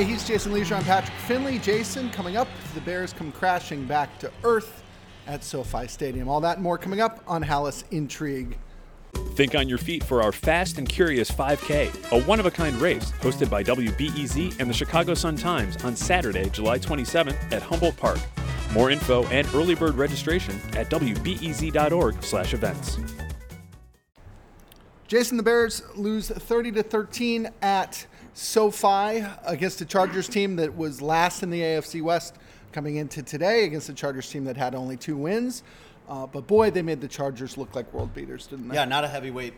Hi, he's Jason Lieser. I'm Patrick Finley. Jason, coming up, the Bears come crashing back to earth at SoFi Stadium. All that and more coming up on Halas Intrigue. Think on your feet for our Fast and Curious 5K, a one of a kind race hosted by WBEZ and the Chicago Sun Times on Saturday, July 27th at Humboldt Park. More info and early bird registration at wbez.org/events. Jason, the Bears lose 30 to 13 at SoFi against the Chargers team that was last in the AFC West coming into today against the Chargers team that had only two wins. Uh, but boy, they made the Chargers look like world beaters, didn't they? Yeah, not a heavyweight,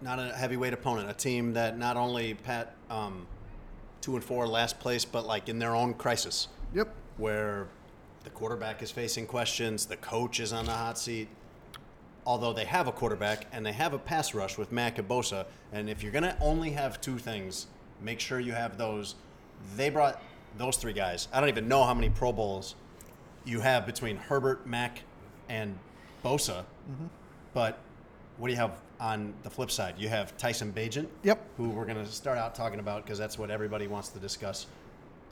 not a heavyweight opponent. A team that not only pat um, two and four last place, but like in their own crisis. Yep. Where the quarterback is facing questions, the coach is on the hot seat. Although they have a quarterback and they have a pass rush with Mack and Bosa, and if you're gonna only have two things, make sure you have those. They brought those three guys. I don't even know how many Pro Bowls you have between Herbert, Mack, and Bosa. But what do you have on the flip side? You have Tyson Bagent, Yep. who we're going to start out talking about because that's what everybody wants to discuss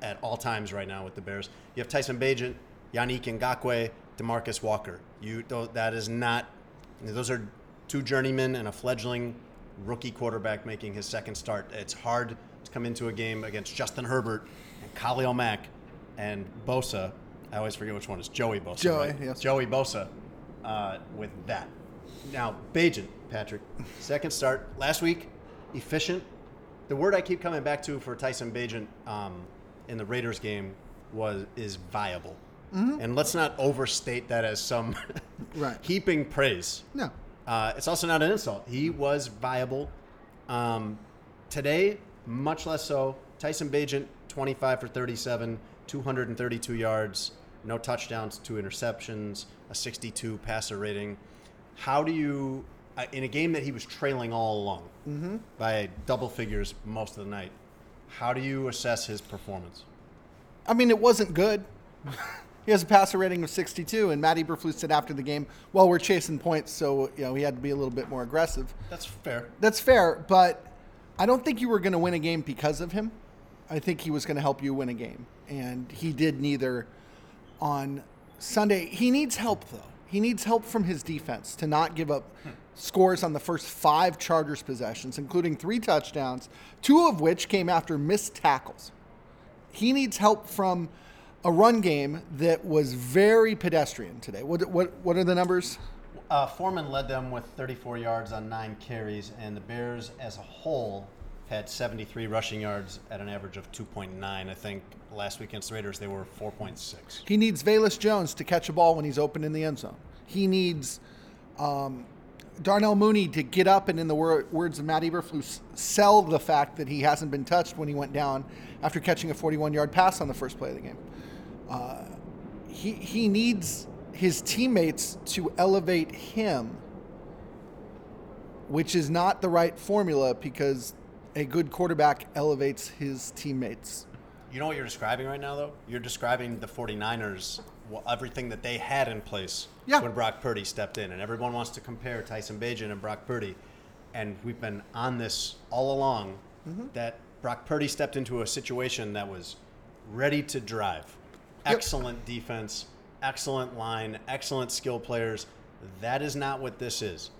at all times right now with the Bears. You have Tyson Bagent, Yannick Ngakoue, Demarcus Walker. You that is not; those are two journeymen and a fledgling rookie quarterback making his second start. It's hard come into a game against Justin Herbert and Khalil Mack and Bosa. I always forget which one is Joey Bosa. Joey, right? yes. Joey Bosa uh, with that. Now, Bagent, Patrick, second start last week, efficient. The word I keep coming back to for Tyson Bagent um, in the Raiders game was is viable. And let's not overstate that as some Right. heaping praise. No. Uh, it's also not an insult. He was viable. Um, today, much less so. Tyson Bagent, 25 for 37, 232 yards, no touchdowns, two interceptions, a 62 passer rating. How do you, uh, in a game that he was trailing all along by double figures most of the night, how do you assess his performance? I mean, it wasn't good. he has a passer rating of 62, and Matt Eberflus said after the game, "Well, we're chasing points, so you know he had to be a little bit more aggressive." That's fair. That's fair, but I don't think you were going to win a game because of him. I think he was going to help you win a game, and he did neither on Sunday. He needs help though. He needs help from his defense to not give up hmm. scores on the first five Chargers possessions, including three touchdowns, two of which came after missed tackles. He needs help from a run game that was very pedestrian today. What what what are the numbers? Uh, Foreman led them with 34 yards on nine carries, and the Bears as a whole had 73 rushing yards at an average of 2.9. I think last week against the Raiders they were 4.6. He needs Velus Jones to catch a ball when he's open in the end zone. He needs um, Darnell Mooney to get up and, in the wor- words of Matt Eberflus, sell the fact that he hasn't been touched when he went down after catching a 41-yard pass on the first play of the game. Uh, he he needs his teammates to elevate him, which is not the right formula because a good quarterback elevates his teammates. You know what you're describing right now, though? You're describing the 49ers, well, everything that they had in place Yeah. when Brock Purdy stepped in. And everyone wants to compare Tyson Bagent and Brock Purdy. And we've been on this all along mm-hmm. that Brock Purdy stepped into a situation that was ready to drive. Excellent defense, excellent line, excellent skill players. That is not what this is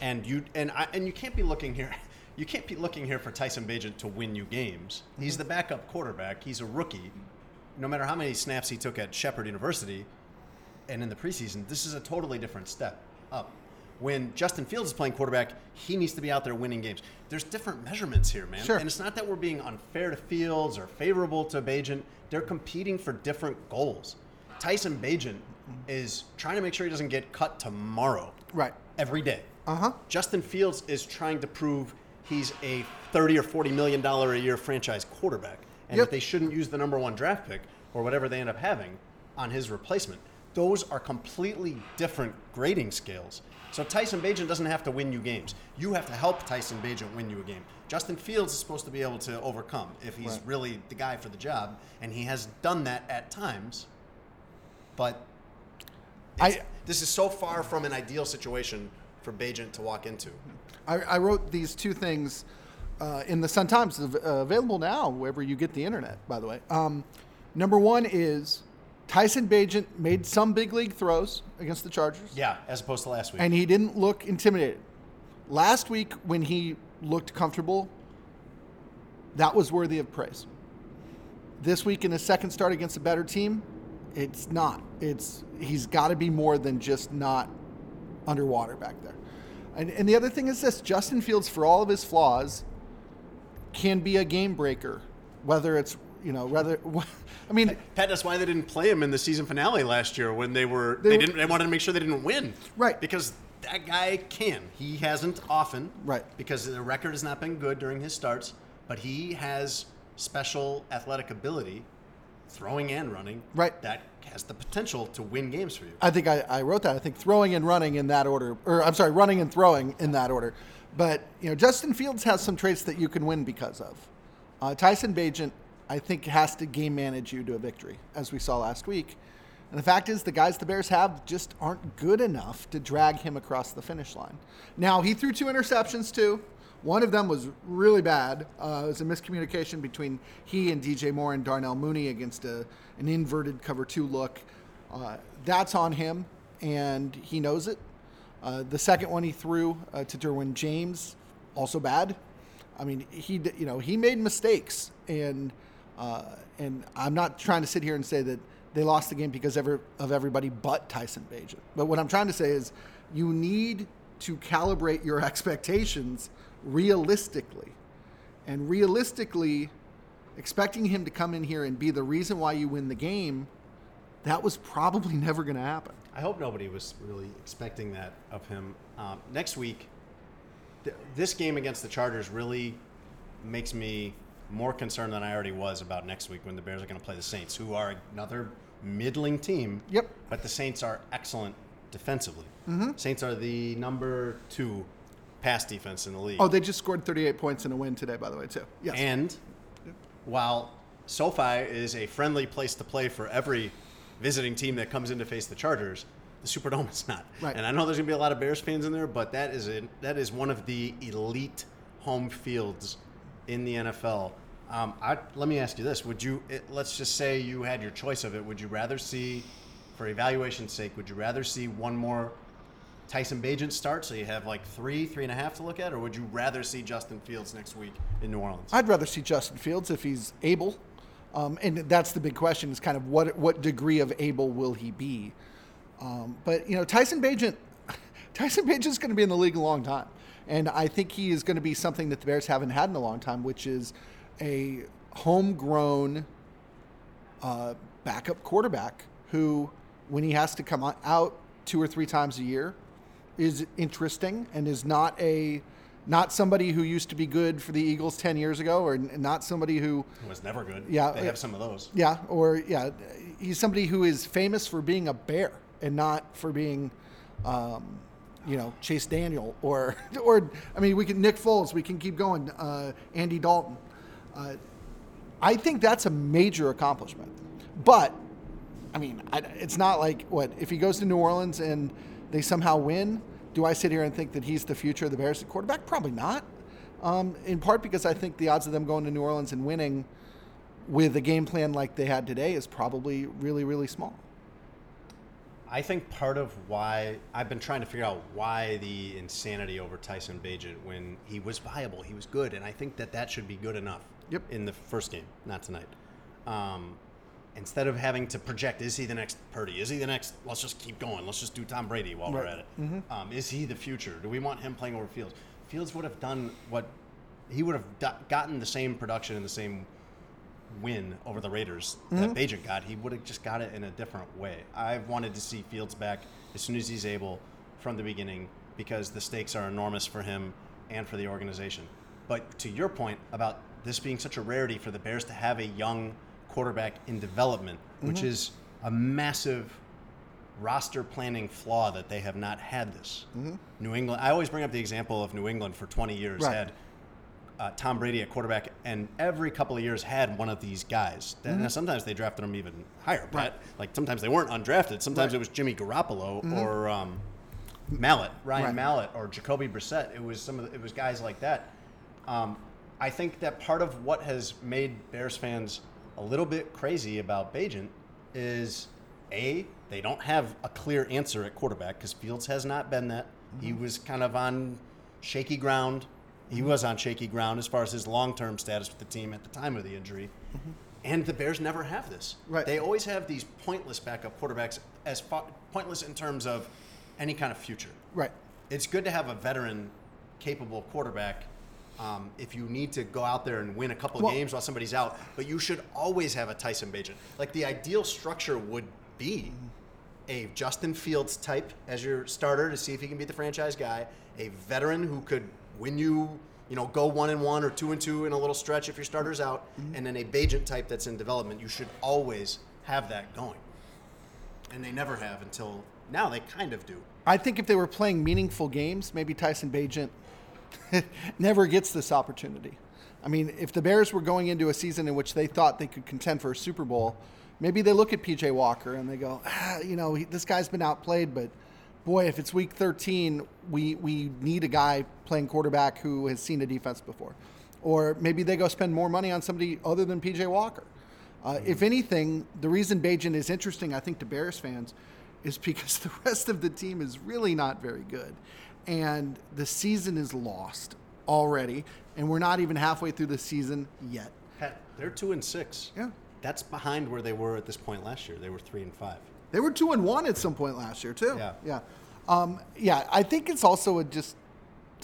and you and I and you can't be looking here. You can't be looking here for Tyson Bagent to win you games. He's the backup quarterback. He's a rookie. No matter how many snaps he took at Shepherd University, and in the preseason, this is a totally different step up. When Justin Fields is playing quarterback, he needs to be out there winning games. There's different measurements here, man. Sure. And it's not that we're being unfair to Fields or favorable to Bagent. They're competing for different goals. Tyson Bagent is trying to make sure he doesn't get cut tomorrow Right. every day. Uh huh. Justin Fields is trying to prove he's a 30 or 40 million dollar a year franchise quarterback and Yep. that they shouldn't use the number 1 draft pick or whatever they end up having on his replacement. Those are completely different grading scales. So Tyson Bagent doesn't have to win you games. You have to help Tyson Bagent win you a game. Justin Fields is supposed to be able to overcome if he's Right. really the guy for the job, and he has done that at times. But I- this is so far from an ideal situation for Bagent to walk into. I, I wrote these two things uh, in the Sun Times, uh, available now wherever you get the internet. By the way, um, number one is Tyson Bagent made some big league throws against the Chargers, Yeah, as opposed to last week. and he didn't look intimidated. Last week, when he looked comfortable, that was worthy of praise. This week, in his second start against a better team, it's not. It's he's got to be more than just not underwater back there. And, and the other thing is this: Justin Fields, for all of his flaws, can be a game breaker. Whether it's you know, whether I mean, Pat, that's why they didn't play him in the season finale last year when they were They they, didn't they wanted to make sure they didn't win. Right. Because that guy can. He hasn't often. Right. Because the record has not been good during his starts, but he has special athletic ability, throwing and running. Right. That has the potential to win games for you. I think I, I wrote that. I think throwing and running in that order, or I'm sorry, running and throwing in that order. But you know, Justin Fields has some traits that you can win because of. Uh, Tyson Bagent, I think, has to game manage you to a victory, as we saw last week. And the fact is, the guys the Bears have just aren't good enough to drag him across the finish line. Now he threw two interceptions too. One of them was really bad. Uh, it was a miscommunication between he and DJ Moore and Darnell Mooney against a, an inverted cover two look. Uh, that's on him, and he knows it. Uh, the second one he threw uh, to Derwin James, also bad. I mean, he you know he made mistakes, and uh, and I'm not trying to sit here and say that they lost the game because ever, of everybody but Tyson Bagent. But what I'm trying to say is, you need to calibrate your expectations realistically, and realistically, expecting him to come in here and be the reason why you win the game, that was probably never going to happen. I hope nobody was really expecting that of him. Um, next week, th- this game against the Chargers really makes me more concerned than I already was about next week when the Bears are going to play the Saints, who are another middling team. Yep. But the Saints are excellent defensively. Mm-hmm. Saints are the number two pass defense in the league. Oh, they just scored 38 points in a win today, by the way, too. Yes. And while SoFi is a friendly place to play for every visiting team that comes in to face the Chargers, the Superdome is not. Right. And I know there's gonna be a lot of Bears fans in there, but that is a, that is one of the elite home fields in the NFL. Um, I, let me ask you this: Would you? It, let's just say you had your choice of it. Would you rather see, for evaluation's sake, would you rather see one more Tyson Bagent start, so you have like three, three and a half to look at, or would you rather see Justin Fields next week in New Orleans? I'd rather see Justin Fields if he's able. Um, and that's the big question is kind of what what degree of able will he be? Um, but you know, Tyson Bagent, Tyson Bagent's going to be in the league a long time, and I think he is going to be something that the Bears haven't had in a long time, which is a homegrown uh, backup quarterback who, when he has to come out two or three times a year, is interesting and is not a not somebody who used to be good for the Eagles ten years ago, or n- not somebody who was never good. Yeah, they uh, have some of those. yeah, or yeah, he's somebody who is famous for being a bear and not for being, um, you know, Chase Daniel or or I mean, we can Nick Foles, we can keep going, uh, Andy Dalton. Uh, I think that's a major accomplishment, but I mean, I, it's not like what if he goes to New Orleans and they somehow win. Do I sit here and think that he's the future of the Bears at quarterback? Probably not. Um, in part because I think the odds of them going to New Orleans and winning with a game plan like they had today is probably really, really small. I think part of why I've been trying to figure out why the insanity over Tyson Bagent when he was viable, he was good, and I think that that should be good enough. Yep. In the first game, not tonight. Um, instead of having to project, is he the next Purdy? Is he the next? Let's just keep going. Let's just do Tom Brady while we're at it. Um, is he the future? Do we want him playing over Fields? Fields would have done what he would have do- gotten the same production and the same win over the Raiders that Bagent got, he would have just got it in a different way. I've wanted to see Fields back as soon as he's able from the beginning because the stakes are enormous for him and for the organization. But to your point about this being such a rarity for the Bears to have a young quarterback in development, which is a massive roster planning flaw that they have not had this. New England, I always bring up the example of New England for 20 years Right. had uh, Tom Brady at quarterback, and every couple of years had one of these guys. That, Now sometimes they drafted them even higher, but Right. like sometimes they weren't undrafted. Sometimes Right. it was Jimmy Garoppolo or um, Mallett, Ryan Right. Mallett, or Jacoby Brissett. It was some of the, it was guys like that. Um, I think that part of what has made Bears fans a little bit crazy about Bagent is a they don't have a clear answer at quarterback because Fields has not been that. He Mm-hmm. was kind of on shaky ground. He was on shaky ground as far as his long term status with the team at the time of the injury. And the Bears never have this. Mm-hmm. Right. They always have these pointless backup quarterbacks, as pointless in terms of any kind of future Right. it's good to have a veteran, capable quarterback. Um, if you need to go out there and win a couple of Well- games while somebody's out, but you should always have a Tyson Bagent. Like the ideal structure would be a Justin Fields type as your starter to see if he can be the franchise guy, a veteran who could win you, you know, go one and one or two and two in a little stretch if your starter's out, and then a Bagent type that's in development. You should always have that going, and they never have until now. They kind of do. I think if they were playing meaningful games, maybe Tyson Bagent never gets this opportunity. I mean, if the Bears were going into a season in which they thought they could contend for a Super Bowl, maybe they look at PJ Walker and they go, ah, you know, he, this guy's been outplayed, but boy, if it's week 13, we, we need a guy playing quarterback who has seen a defense before. Or maybe they go spend more money on somebody other than PJ Walker. Uh, if anything, the reason Bagent is interesting, I think, to Bears fans is because the rest of the team is really not very good. And the season is lost already. And we're not even halfway through the season yet. Pat, they're two and six. Yeah. That's behind where they were at this point last year. They were three and five. They were two and one at some point last year, too. Yeah. Yeah. Um, yeah. I think it's also a just,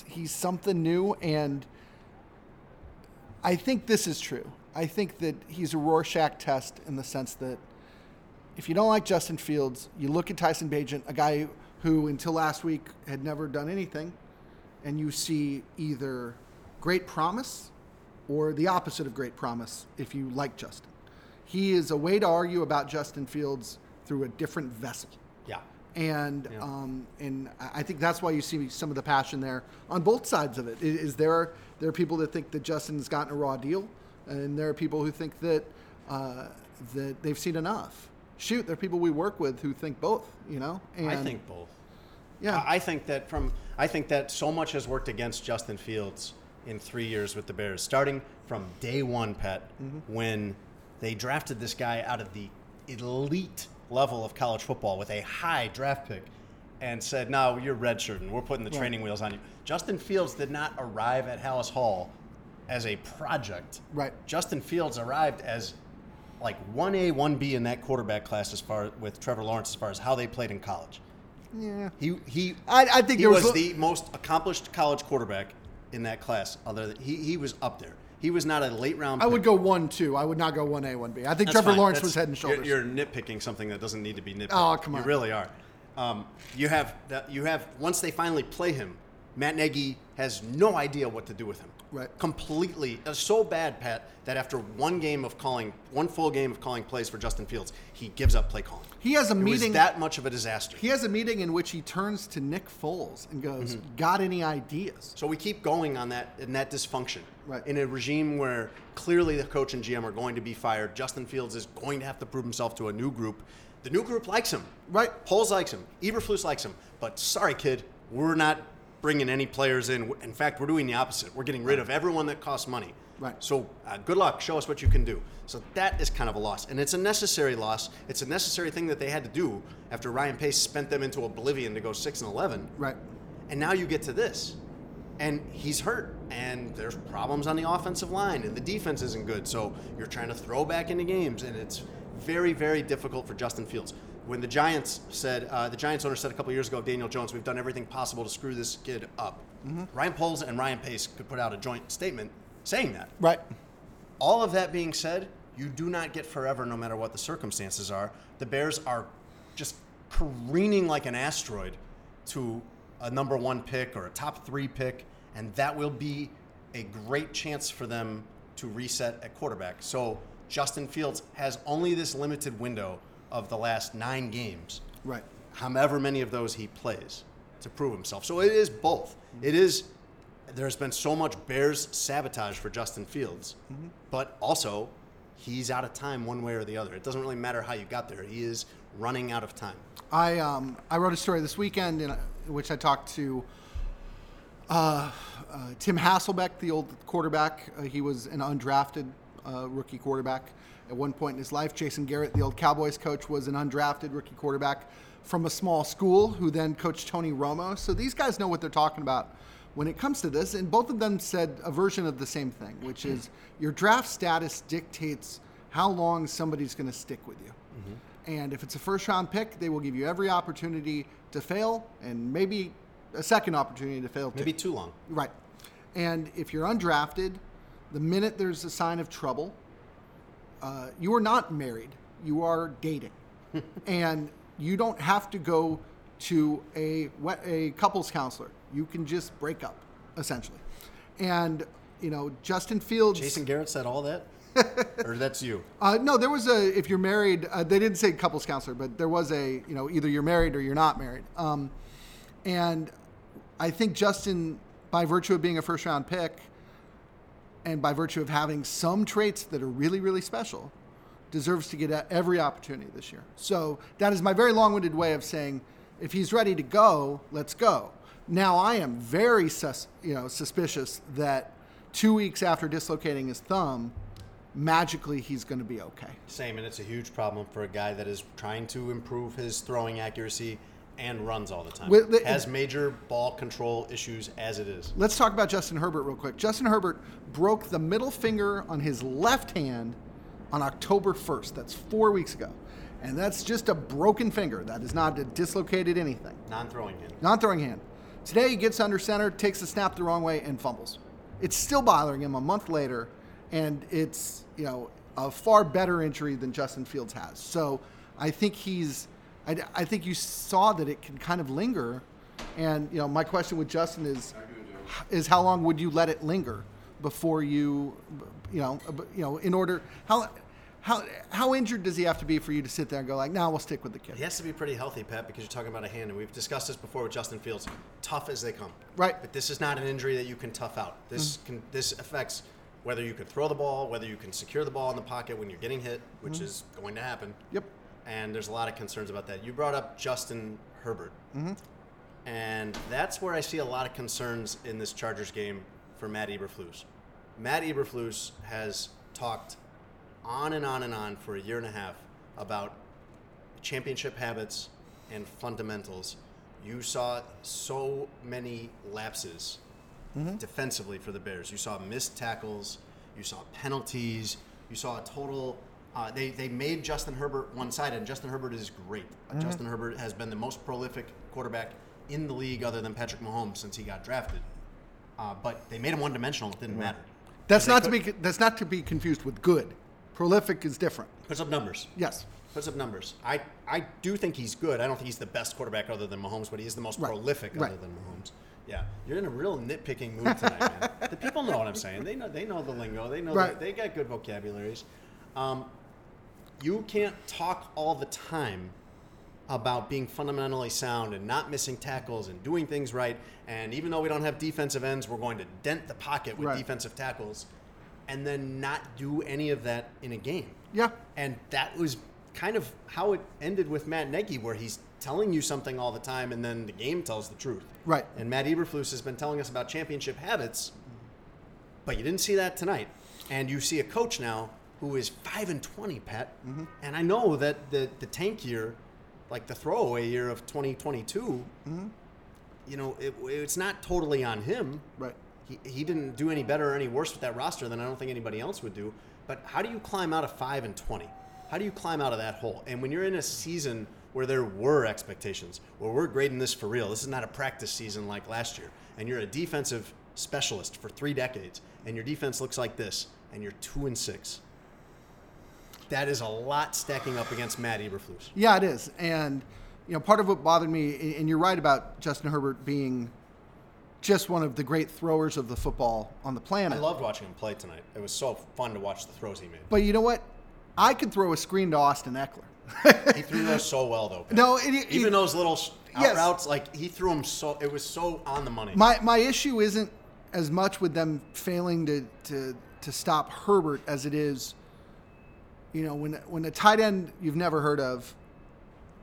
he's something new. And I think this is true. I think that he's a Rorschach test in the sense that if you don't like Justin Fields, you look at Tyson Bagent, a guy who until last week had never done anything, and you see either great promise or the opposite of great promise if you like Justin. He is a way to argue about Justin Fields through a different vessel. Yeah. And Yeah. um, and I think that's why you see some of the passion there on both sides of it. Is Is there there are people that think that Justin's gotten a raw deal, and there are people who think that uh, that they've seen enough. Shoot, there are people we work with who think both. You know, and I think both. yeah, I think that from I think that so much has worked against Justin Fields in three years with the Bears, starting from day one, Pat, Mm-hmm. when they drafted this guy out of the elite level of college football with a high draft pick, and said, "No, you're redshirting. We're putting the training wheels on you." Justin Fields did not arrive at Halas Hall as a project. Right. Justin Fields arrived as like 1A, 1B in that quarterback class as far with Trevor Lawrence as far as how they played in college. yeah. He he I, I think he there was, was the most accomplished college quarterback in that class. Other than he, he was up there. He was not a late round. I would go one two. I would not go one A one B. I think That's Trevor fine. Lawrence That's- was head and shoulders. You're, you're nitpicking something that doesn't need to be nitpicked. Oh, come on. You really are. Um, you have that. You have once they finally play him, Matt Nagy has no idea what to do with him. Right. Completely. So bad, Pat, that after one game of calling, one full game of calling plays for Justin Fields, he gives up play calling. He has a It meeting- that much of a disaster. he has a meeting in which he turns to Nick Foles and goes, Mm-hmm. "Got any ideas?" So we keep going on that in that dysfunction. Right. In a regime where clearly the coach and GM are going to be fired, Justin Fields is going to have to prove himself to a new group. The new group likes him. Right. Poles likes him. Eberflus likes him. But sorry, kid, we're not bringing any players in. In fact, we're doing the opposite. We're getting rid of everyone that costs money. Right. So uh, good luck. Show us what you can do. So that is kind of a loss, and it's a necessary loss. It's a necessary thing that they had to do after Ryan Pace spent them into oblivion to go six and eleven. Right. And now you get to this. And he's hurt. And there's problems on the offensive line. And the defense isn't good. So you're trying to throw back into games. And it's very, very difficult for Justin Fields. When the Giants said, uh, the Giants owner said a couple years ago, Daniel Jones, we've done everything possible to screw this kid up. Ryan Poles and Ryan Pace could put out a joint statement saying that. Right. All of that being said, you do not get forever no matter what the circumstances are. The Bears are just careening like an asteroid to a number one pick or a top three pick, and that will be a great chance for them to reset at quarterback. So Justin Fields has only this limited window of the last nine games Right. however many of those he plays to prove himself. So it is both. It is there's been so much Bears sabotage for Justin Fields, but also he's out of time one way or the other. It doesn't really matter how you got there. He is running out of time. I um, I wrote a story this weekend in, uh, which I talked to Uh, Tim Hasselbeck, the old quarterback, uh, he was an undrafted uh, rookie quarterback at one point in his life. Jason Garrett, the old Cowboys coach, was an undrafted rookie quarterback from a small school who then coached Tony Romo. So these guys know what they're talking about when it comes to this. And both of them said a version of the same thing, which is your draft status dictates how long somebody's going to stick with you. Mm-hmm. And if it's a first round pick, they will give you every opportunity to fail and maybe a second opportunity to fail too. Maybe too long. Right. And if you're undrafted, the minute there's a sign of trouble, uh, you are not married. You are dating. and you don't have to go to a, a couples counselor. You can just break up, essentially. And, you know, Justin Fields. Jason Garrett said all that? or that's you? Uh, no, there was a. If you're married, uh, they didn't say couples counselor, but there was a. You know, either you're married or you're not married. Um, and I think Justin, by virtue of being a first round pick, and by virtue of having some traits that are really, really special, deserves to get every opportunity this year. So that is my very long-winded way of saying, if he's ready to go, let's go. Now I am very sus- you know suspicious that two weeks after dislocating his thumb, magically he's going to be okay. Same, and it's a huge problem for a guy that is trying to improve his throwing accuracy and runs all the time. The- Has major ball control issues as it is. Let's talk about Justin Herbert real quick. Justin Herbert broke the middle finger on his left hand on October 1st. That's four weeks ago. And that's just a broken finger. That is not a dislocated anything. Non-throwing hand. Non throwing hand. Today he gets under center, takes the snap the wrong way, and fumbles. It's still bothering him a month later, and it's you know a far better injury than Justin Fields has. So I think he's, I, I think you saw that it can kind of linger, and you know my question with Justin is, is how long would you let it linger before you, you know, you know, in order how. How, how injured does he have to be for you to sit there and go like, no, we'll stick with the kid? He has to be pretty healthy, Pat, because you're talking about a hand, and we've discussed this before with Justin Fields. Tough as they come. Right. But this is not an injury that you can tough out. This mm-hmm. can this affects whether you can throw the ball, whether you can secure the ball in the pocket when you're getting hit, which mm-hmm. is going to happen. Yep. And there's a lot of concerns about that. You brought up Justin Herbert. Mm-hmm. And that's where I see a lot of concerns in this Chargers game for Matt Eberflus. Matt Eberflus has talked on and on and on for a year and a half about championship habits and fundamentals. You saw so many lapses mm-hmm. defensively for the Bears. You saw missed tackles, you saw penalties, you saw a total. Uh, they, they made Justin Herbert one sided, and Justin Herbert is great. Justin Herbert has been the most prolific quarterback in the league other than Patrick Mahomes since he got drafted. Uh, but they made him one dimensional, it didn't matter. That's not to be that's not to be confused with good. Prolific is different. Puts up numbers. Yes. Puts up numbers. I, I do think he's good. I don't think he's the best quarterback other than Mahomes, but he is the most Right. prolific Right. other than Mahomes. Yeah, you're in a real nitpicking mood tonight, man. the people know what I'm saying. They know they know the lingo. They know Right. they got good vocabularies. Um, you can't talk all the time about being fundamentally sound and not missing tackles and doing things right. And even though we don't have defensive ends, we're going to dent the pocket with Right. defensive tackles, and then not do any of that in a game. Yeah. And that was kind of how it ended with Matt Nagy, where he's telling you something all the time, and then the game tells the truth. Right. And Matt Eberflus has been telling us about championship habits, but you didn't see that tonight. And you see a coach now who is five and twenty, Pat. Mm-hmm. And I know that the the tank year, like the throwaway year of 2022, Mm-hmm. you know, it, it's not totally on him. Right. He, he didn't do any better or any worse with that roster than I don't think anybody else would do. But how do you climb out of five and twenty? How do you climb out of that hole? And when you're in a season where there were expectations, where we're grading this for real, this is not a practice season like last year, and you're a defensive specialist for three decades, and your defense looks like this, and you're two and six. That is a lot stacking up against Matt Eberflus. Yeah, it is. And you know, part of what bothered me, and you're right about Justin Herbert being just one of the great throwers of the football on the planet. I loved watching him play tonight. It was so fun to watch the throws he made. but you know what? I could throw a screen to Austin Ekeler. He threw those so well, though. Pat. No, it- it- even those little out Yes. routes, like he threw them so. It was so on the money. My my issue isn't as much with them failing to to to stop Herbert as it is, you know, when when a tight end you've never heard of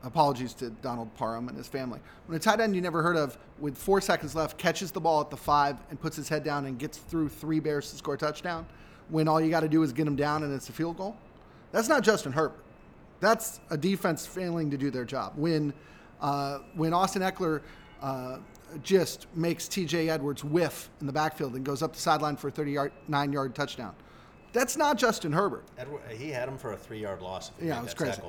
apologies to Donald Parham and his family. When a tight end you never heard of, with four seconds left, catches the ball at the five and puts his head down and gets through three Bears to score a touchdown, when all you got to do is get him down and it's a field goal, that's not Justin Herbert. That's a defense failing to do their job. When uh, when Austin Ekeler uh, just makes T.J. Edwards whiff in the backfield and goes up the sideline for a 39 yard touchdown. That's not Justin Herbert. Edward, he had him for a three-yard loss. if he Yeah, it was crazy.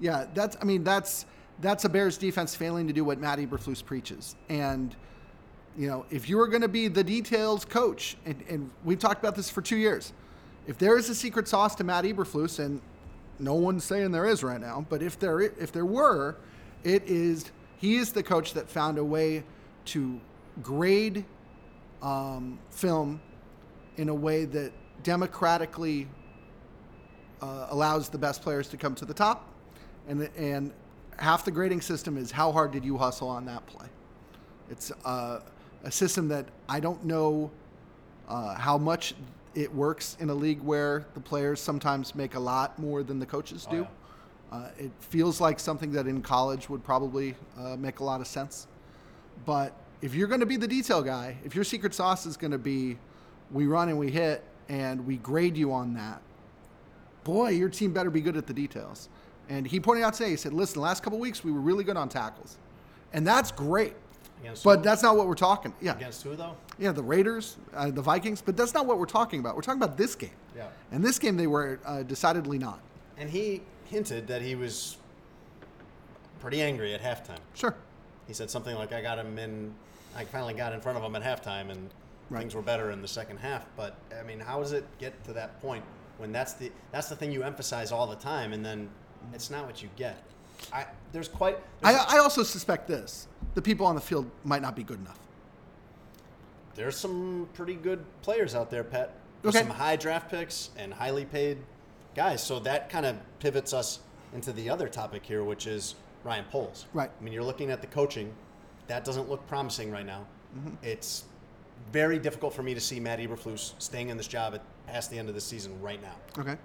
Yeah, that's. I mean, that's that's a Bears defense failing to do what Matt Eberflus preaches. And you know, if you are going to be the details coach, and, and we've talked about this for two years, if there is a secret sauce to Matt Eberflus, and no one's saying there is right now, but if there if there were, it is he is the coach that found a way to grade um, film in a way that democratically uh, allows the best players to come to the top, and the, and half the grading system is how hard did you hustle on that play. It's uh, a system that I don't know uh, how much it works in a league where the players sometimes make a lot more than the coaches do. Uh, it feels like something that in college would probably uh, make a lot of sense. But if you're going to be the detail guy, if your secret sauce is going to be we run and we hit and we grade you on that, boy, your team better be good at the details. And he pointed out today, he said, listen, the last couple weeks we were really good on tackles. And that's great. Against But who? that's not what we're talking. Yeah. against who though? Yeah, the Raiders, uh, the Vikings, but that's not what we're talking about. We're talking about this game. Yeah. And this game they were uh, decidedly not. And he hinted that he was pretty angry at halftime. Sure. He said something like, "I got him in. I finally got in front of him at halftime, and Right. things were better in the second half." But I mean, how does it get to that point when that's the that's the thing you emphasize all the time, and then it's not what you get? I there's quite there's, I, I also suspect this the people on the field might not be good enough. there's some pretty good players out there, Pat. There's Okay. some high draft picks and highly paid guys. So that kind of pivots us into the other topic here, which is Ryan Poles. Right. I mean, you're looking at the coaching. That doesn't look promising right now. Mm-hmm. It's very difficult for me to see Matt Eberflus staying in this job at past the end of the season right now. Okay.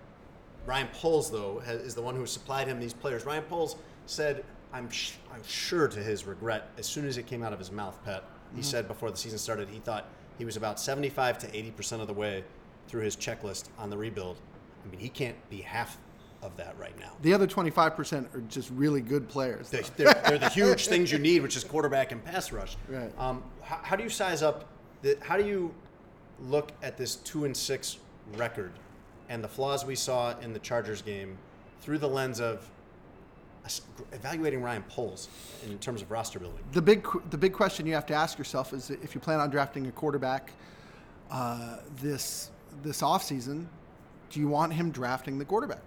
Ryan Poles, though, has, is the one who supplied him these players. Ryan Poles said, I'm, sh- I'm sure to his regret, as soon as it came out of his mouth, Pat, he said before the season started, he thought he was about 75 to 80% of the way through his checklist on the rebuild. I mean, he can't be half of that right now. The other 25% are just really good players. They- They're, they're the huge things you need, which is quarterback and pass rush. Right. Um, how, how do you size up? The, how do you look at this two and six record and the flaws we saw in the Chargers game through the lens of evaluating Ryan Poles in terms of roster building? the big the big question you have to ask yourself is if you plan on drafting a quarterback uh, this this offseason, do you want him drafting the quarterback?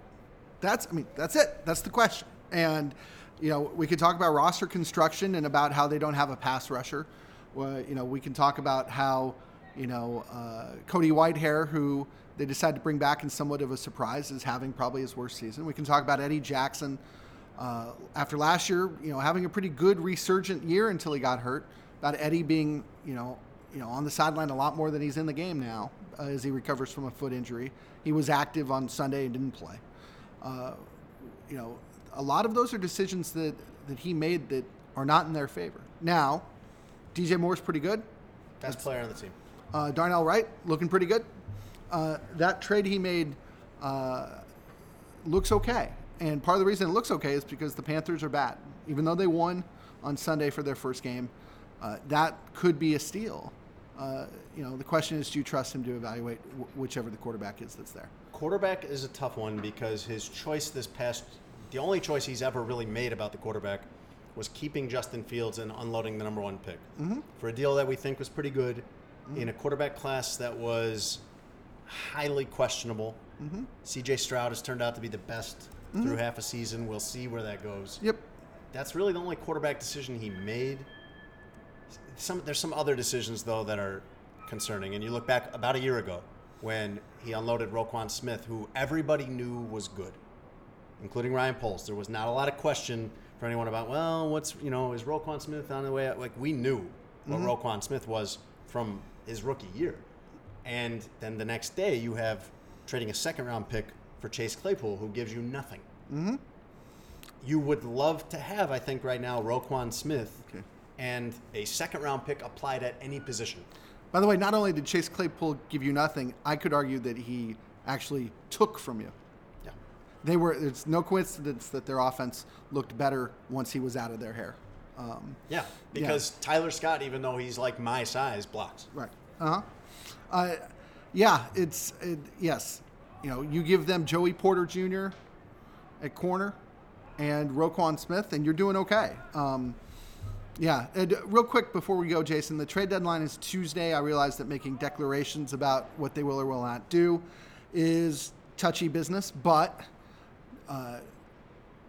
That's I mean that's it. That's the question. And you know we could talk about roster construction and about how they don't have a pass rusher. Well, you know we can talk about how you know uh, Cody Whitehair who they decided to bring back in somewhat of a surprise is having probably his worst season. We can talk about Eddie Jackson uh, after last year, you know, having a pretty good resurgent year until he got hurt. About Eddie being, you know, you know, on the sideline a lot more than he's in the game now uh, as he recovers from a foot injury. He was active on Sunday and didn't play. Uh, you know, a lot of those are decisions that that he made that are not in their favor. Now, DJ Moore's pretty good. Best player on the team. Uh, Darnell Wright looking pretty good. Uh, that trade he made uh, looks okay, and part of the reason it looks okay is because the Panthers are bad. Even though they won on Sunday for their first game, uh, that could be a steal. Uh, you know, the question is, do you trust him to evaluate wh- whichever the quarterback is that's there? Quarterback is a tough one because his choice this past, the only choice he's ever really made about the quarterback was keeping Justin Fields and unloading the number one pick mm-hmm. for a deal that we think was pretty good mm-hmm. in a quarterback class that was highly questionable. Mm-hmm. CJ Stroud has turned out to be the best through half a season. We'll see where that goes. Yep. That's really the only quarterback decision he made. Some there's some other decisions though that are concerning. And you look back about a year ago when he unloaded Roquan Smith, who everybody knew was good, including Ryan Poles. There was not a lot of question for anyone about, well, what's you know, is Roquan Smith on the way out? Like we knew what mm-hmm. Roquan Smith was from his rookie year. And then the next day you have trading a second round pick for Chase Claypool, who gives you nothing. Mm-hmm. you would love to have, I think, right now, Roquan Smith Okay. and a second round pick applied at any position. By the way, not only did Chase Claypool give you nothing, I could argue that he actually took from you. Yeah. They were. It's no coincidence that their offense looked better once he was out of their hair. Um, Yeah. Because Tyler Scott, even though he's like my size, blocks. Right. Uh-huh. Uh Yeah, it's it, yes. You know, you give them Joey Porter Jr. at corner and Roquan Smith, and you're doing okay. Um, yeah. And real quick before we go, Jason, the trade deadline is Tuesday. I realize that making declarations about what they will or will not do is touchy business, but uh,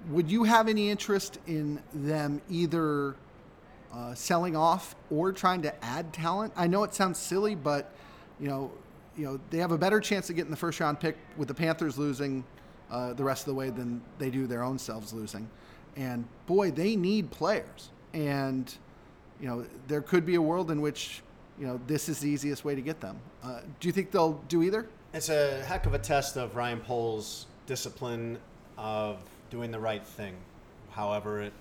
would you have any interest in them either uh, selling off or trying to add talent. I know it sounds silly, but you know, you know they have a better chance of getting the first round pick with the Panthers losing uh, the rest of the way than they do their own selves losing. And boy, they need players. And you know, there could be a world in which you know this is the easiest way to get them. Uh, do you think they'll do either? It's a heck of a test of Ryan Poles' discipline of doing the right thing, however it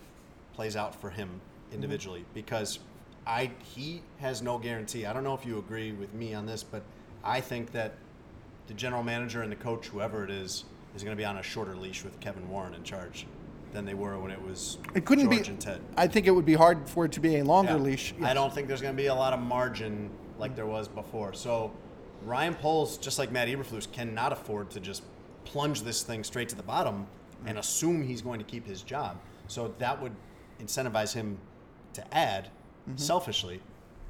plays out for him individually. Mm-hmm. Because I he has no guarantee. I don't know if you agree with me on this, but I think that the general manager and the coach, whoever it is, is going to be on a shorter leash with Kevin Warren in charge than they were when it was It couldn't George be. and Ted. I think it would be hard for it to be a longer Yeah. leash. I don't think there's going to be a lot of margin like mm. there was before. So Ryan Poles, just like Matt Eberflus, cannot afford to just plunge this thing straight to the bottom and assume he's going to keep his job. So that would incentivize him to add selfishly.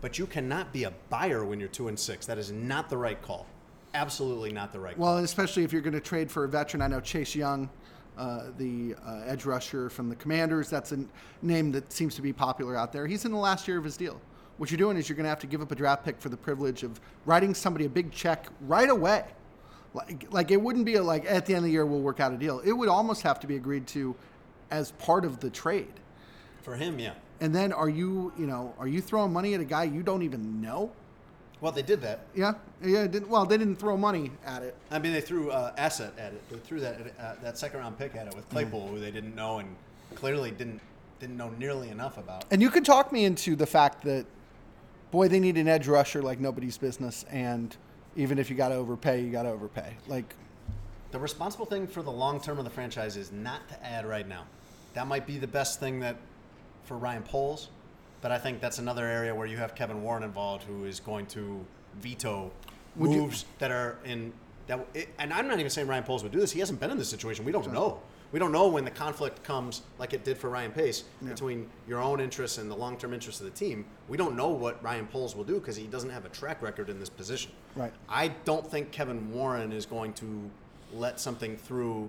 But you cannot be a buyer when you're two and six. That is not the right call. Absolutely not the right call. Well, especially if you're going to trade for a veteran. I know Chase Young, uh, the uh, edge rusher from the Commanders, that's a name that seems to be popular out there. He's in the last year of his deal. What you're doing is you're going to have to give up a draft pick for the privilege of writing somebody a big check right away. Like, like it wouldn't be a, like at the end of the year we'll work out a deal. It would almost have to be agreed to as part of the trade. For him, yeah. And then are you, you know, are you throwing money at a guy you don't even know? Well, they did that. Yeah, yeah. Didn't, well, they didn't throw money at it. I mean, they threw uh, asset at it. They threw that uh, that second round pick at it with Claypool, who they didn't know and clearly didn't didn't know nearly enough about. And you could talk me into the fact that, boy, they need an edge rusher like nobody's business, and even if you got to overpay, you got to overpay. Like, The responsible thing for the long term of the franchise is not to add right now. That might be the best thing that for Ryan Poles, but I think that's another area where you have Kevin Warren involved, who is going to veto Would you- moves that are in that. It, and I'm not even saying Ryan Poles would do this. He hasn't been in this situation. We don't know. We don't know when the conflict comes, like it did for Ryan Pace, between your own interests and the long-term interests of the team. We don't know what Ryan Poles will do because he doesn't have a track record in this position. Right. I don't think Kevin Warren is going to let something through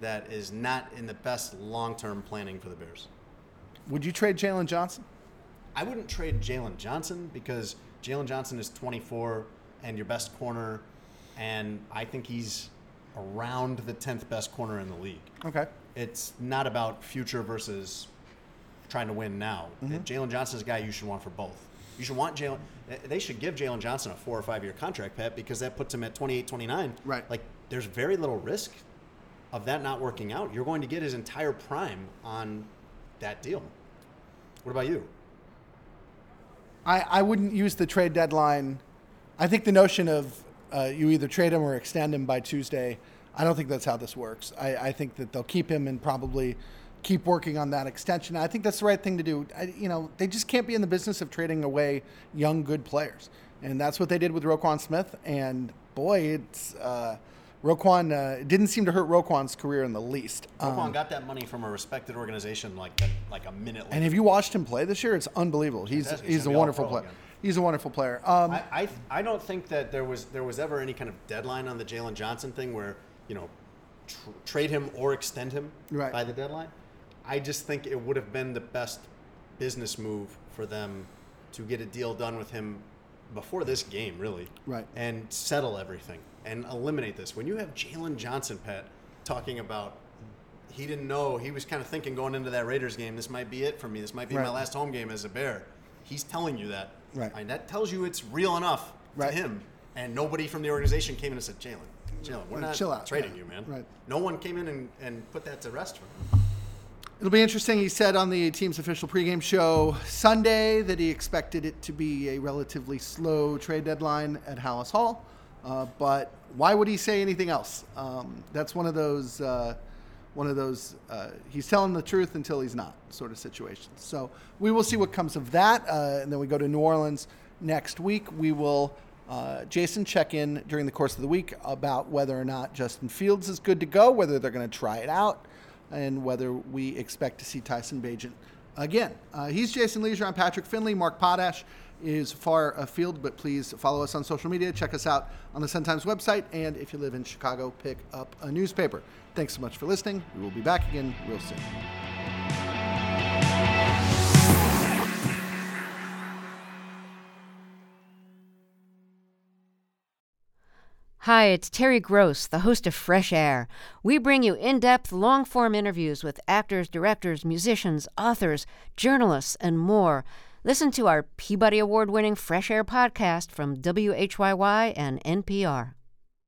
that is not in the best long-term planning for the Bears. would you trade Jaylon Johnson? I wouldn't trade Jaylon Johnson because Jaylon Johnson is 24 and your best corner, and I think he's around the 10th best corner in the league. Okay. It's not about future versus trying to win now. Mm-hmm. Jaylon Johnson is a guy you should want for both. You should want Jaylon. They should give Jaylon Johnson a four or five year contract, Pat, because that puts him at 28, 29. Right. Like, there's very little risk of that not working out. You're going to get his entire prime on that deal. What about you? I, I wouldn't use the trade deadline. I think the notion of uh, you either trade him or extend him by Tuesday, I don't think that's how this works. I, I think that they'll keep him and probably keep working on that extension. I think that's the right thing to do. I, you know, they just can't be in the business of trading away young, good players. And that's what they did with Roquan Smith. And boy, it's uh, Roquan uh, it didn't seem to hurt Roquan's career in the least. Roquan Um, got that money from a respected organization like like a minute later. and have you watched him play this year? It's unbelievable. He's He's he's a gonna be all wonderful player. again. He's a wonderful player. Um, I, I I don't think that there was there was ever any kind of deadline on the Jaylon Johnson thing where you know tr- trade him or extend him Right. by the deadline. I just think it would have been the best business move for them to get a deal done with him before this game, really, Right. and settle everything and eliminate this. When you have Jaylon Johnson, Pat, talking about he didn't know he was kind of thinking going into that Raiders game, this might be it for me. This might be my last home game as a Bear. He's telling you that, Right. And that tells you it's real enough Right. to him. And nobody from the organization came in and said, Jaylon, Jaylon, we're not chill out. trading Yeah. you, man. Right. No one came in and, and put that to rest for him. It'll be interesting. He said on the team's official pregame show Sunday that he expected it to be a relatively slow trade deadline at Halas Hall. Uh, but why would he say anything else? Um, that's one of those, uh, one of those. Uh, he's telling the truth until he's not, sort of situations. So we will see what comes of that, uh, and then we go to New Orleans next week. We will. Uh, Jason check in during the course of the week about whether or not Justin Fields is good to go, whether they're going to try it out, and whether we expect to see Tyson Bagent again. Uh, he's Jason Lieser. I'm Patrick Finley. Mark Potash is far afield, but please follow us on social media. Check us out on the Sun Times website. And if you live in Chicago, pick up a newspaper. Thanks so much for listening. We will be back again real soon. Hi, it's Terry Gross, the host of Fresh Air. We bring you in depth, long form interviews with actors, directors, musicians, authors, journalists, and more. Listen to our Peabody Award winning Fresh Air podcast from WHYY and NPR.